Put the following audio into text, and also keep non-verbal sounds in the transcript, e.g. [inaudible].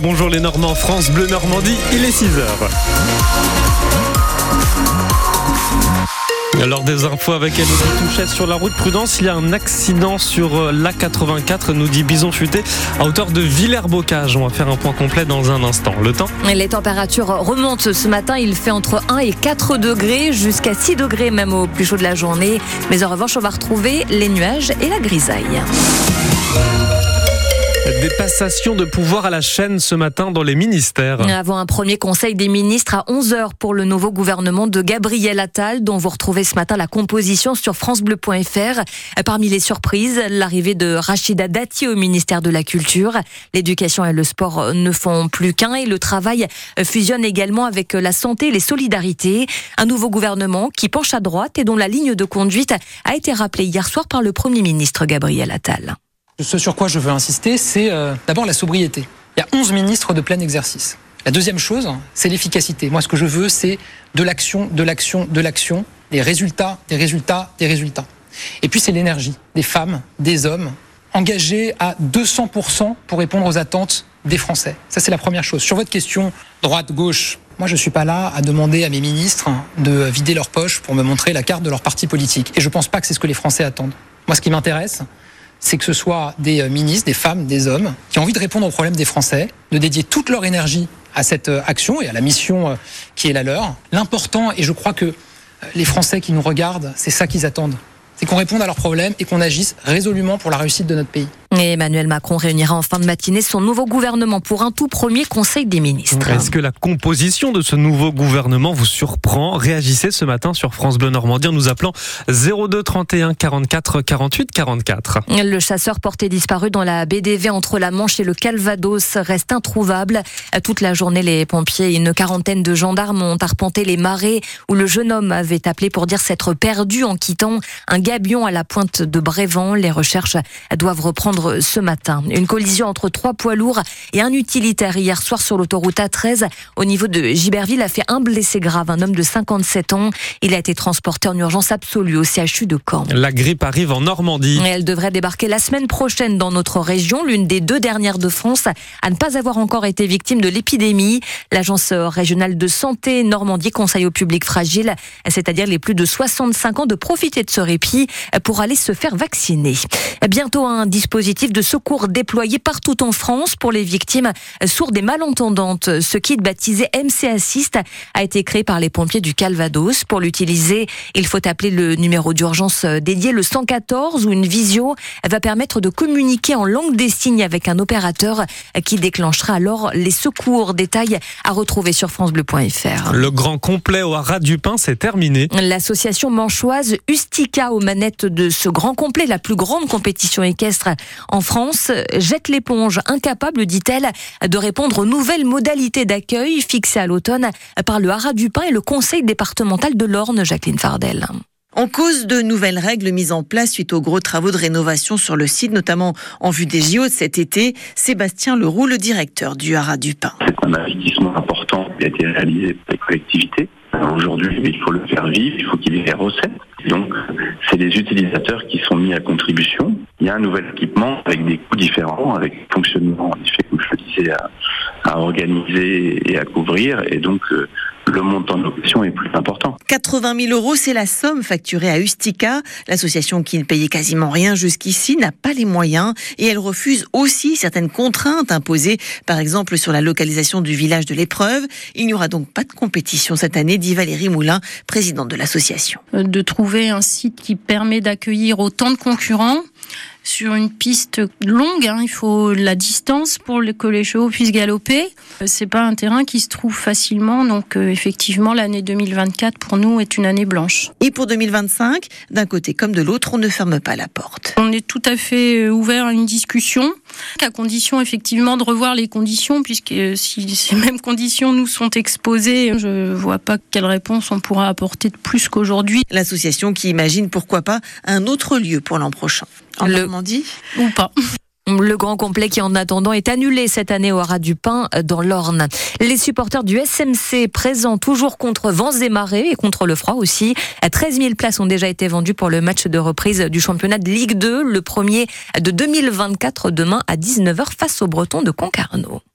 Bonjour les Normands, France Bleu Normandie, il est 6h. Alors des infos avec Elodie Touchet sur la route Prudence, il y a un accident sur euh, l'A84, nous dit Bison Futé, à hauteur de Villers-Bocage. On va faire un point complet dans un instant. Le temps? Les températures remontent ce matin, il fait entre 1 et 4 degrés, jusqu'à 6 degrés même au plus chaud de la journée. Mais en revanche, on va retrouver les nuages et la grisaille. Des passations de pouvoir à la chaîne ce matin dans les ministères. Avant un premier conseil des ministres à 11h pour le nouveau gouvernement de Gabriel Attal, dont vous retrouvez ce matin la composition sur francebleu.fr. Parmi les surprises, l'arrivée de Rachida Dati au ministère de la Culture. L'éducation et le sport ne font plus qu'un et le travail fusionne également avec la santé et les solidarités. Un nouveau gouvernement qui penche à droite et dont la ligne de conduite a été rappelée hier soir par le Premier ministre Gabriel Attal. Ce sur quoi je veux insister, c'est euh, d'abord la sobriété. Il y a 11 ministres de plein exercice. La deuxième chose, c'est l'efficacité. Moi, ce que je veux, c'est de l'action, de l'action, de l'action, des résultats, des résultats, des résultats. Et puis, c'est l'énergie des femmes, des hommes, engagés à 200% pour répondre aux attentes des Français. Ça, c'est la première chose. Sur votre question droite-gauche, moi, je ne suis pas là à demander à mes ministres de vider leur poche pour me montrer la carte de leur parti politique. Et je ne pense pas que c'est ce que les Français attendent. Moi, ce qui m'intéresse, c'est que ce soit des euh, ministres, des femmes, des hommes, qui ont envie de répondre aux problèmes des Français, de dédier toute leur énergie à cette euh, action et à la mission euh, qui est la leur. L'important, et je crois que les Français qui nous regardent, c'est ça qu'ils attendent. C'est qu'on réponde à leurs problèmes et qu'on agisse résolument pour la réussite de notre pays. Emmanuel Macron réunira en fin de matinée son nouveau gouvernement pour un tout premier Conseil des ministres. Est-ce que la composition de ce nouveau gouvernement vous surprend? Réagissez ce matin sur France Bleu Normandie en nous appelant 02 31 44 48 44. Le chasseur porté disparu dans la BDV entre la Manche et le Calvados reste introuvable. Toute la journée, les pompiers et une quarantaine de gendarmes ont arpenté les marais où le jeune homme avait appelé pour dire s'être perdu en quittant un gabion à la pointe de Brévent. Les recherches doivent reprendre ce matin. Une collision entre trois poids lourds et un utilitaire hier soir sur l'autoroute A13 au niveau de Giberville a fait un blessé grave, un homme de 57 ans. Il a été transporté en urgence absolue au CHU de Caen. La grippe arrive en Normandie. elle devrait débarquer la semaine prochaine dans notre région, l'une des deux dernières de France à ne pas avoir encore été victime de l'épidémie. L'agence régionale de santé Normandie conseille au public fragile, c'est-à-dire les plus de 65 ans, de profiter de ce répit pour aller se faire vacciner. Bientôt un dispositif de secours déployé partout en France pour les victimes sourdes et malentendantes. Ce kit baptisé MC Assist a été créé par les pompiers du Calvados. Pour l'utiliser, il faut appeler le numéro d'urgence dédié, le 114, où une visio va permettre de communiquer en langue des signes avec un opérateur qui déclenchera alors les secours. Détails à retrouver sur francebleu.fr. Le grand complet au Haras du Pin, c'est terminé. L'association manchoise Ustica aux manettes de ce grand complet, la plus grande compétition équestre en France jette l'éponge, incapable, dit-elle, de répondre aux nouvelles modalités d'accueil fixées à l'automne par le Haras du Pin et le Conseil départemental de l'Orne, Jacqueline Fardel. En cause de nouvelles règles mises en place suite aux gros travaux de rénovation sur le site, notamment en vue des JO de cet été, Sébastien Leroux, le directeur du Haras du Pin. C'est un investissement important qui a été réalisé par les collectivités. Aujourd'hui, il faut le faire vivre, il faut qu'il y ait des recettes. Donc, c'est les utilisateurs qui sont mis à contribution. Il y a un nouvel équipement avec des coûts différents, avec un fonctionnement, en effet, comme je le disais, à, à organiser et à couvrir. Et donc, euh, le montant de location est plus important. 80 000 euros, c'est la somme facturée à Ustica. L'association qui ne payait quasiment rien jusqu'ici n'a pas les moyens et elle refuse aussi certaines contraintes imposées, par exemple sur la localisation du village de l'épreuve. Il n'y aura donc pas de compétition cette année, dit Valérie Moulin, présidente de l'association. De trouver un site qui permet d'accueillir autant de concurrents sur une piste longue. Hein, il faut la distance pour que les chevaux puissent galoper. Euh, c'est pas un terrain qui se trouve facilement. Donc euh, effectivement, l'année 2024 pour nous est une année blanche. Et pour 2025, d'un côté comme de l'autre, on ne ferme pas la porte. On est tout à fait euh, ouvert à une discussion, à condition effectivement de revoir les conditions, puisque si [laughs] ces mêmes conditions nous sont exposées, je vois pas quelle réponse on pourra apporter de plus qu'aujourd'hui. L'association qui imagine pourquoi pas un autre lieu pour l'an prochain Normandie Ou pas. Le grand complet qui en attendant est annulé cette année au Haras du Pin dans l'Orne. Les supporters du SMC présents toujours contre vents et marées et contre le froid aussi. 13 000 places ont déjà été vendues pour le match de reprise du championnat de Ligue 2, le premier de 2024 demain à 19h face aux Bretons de Concarneau.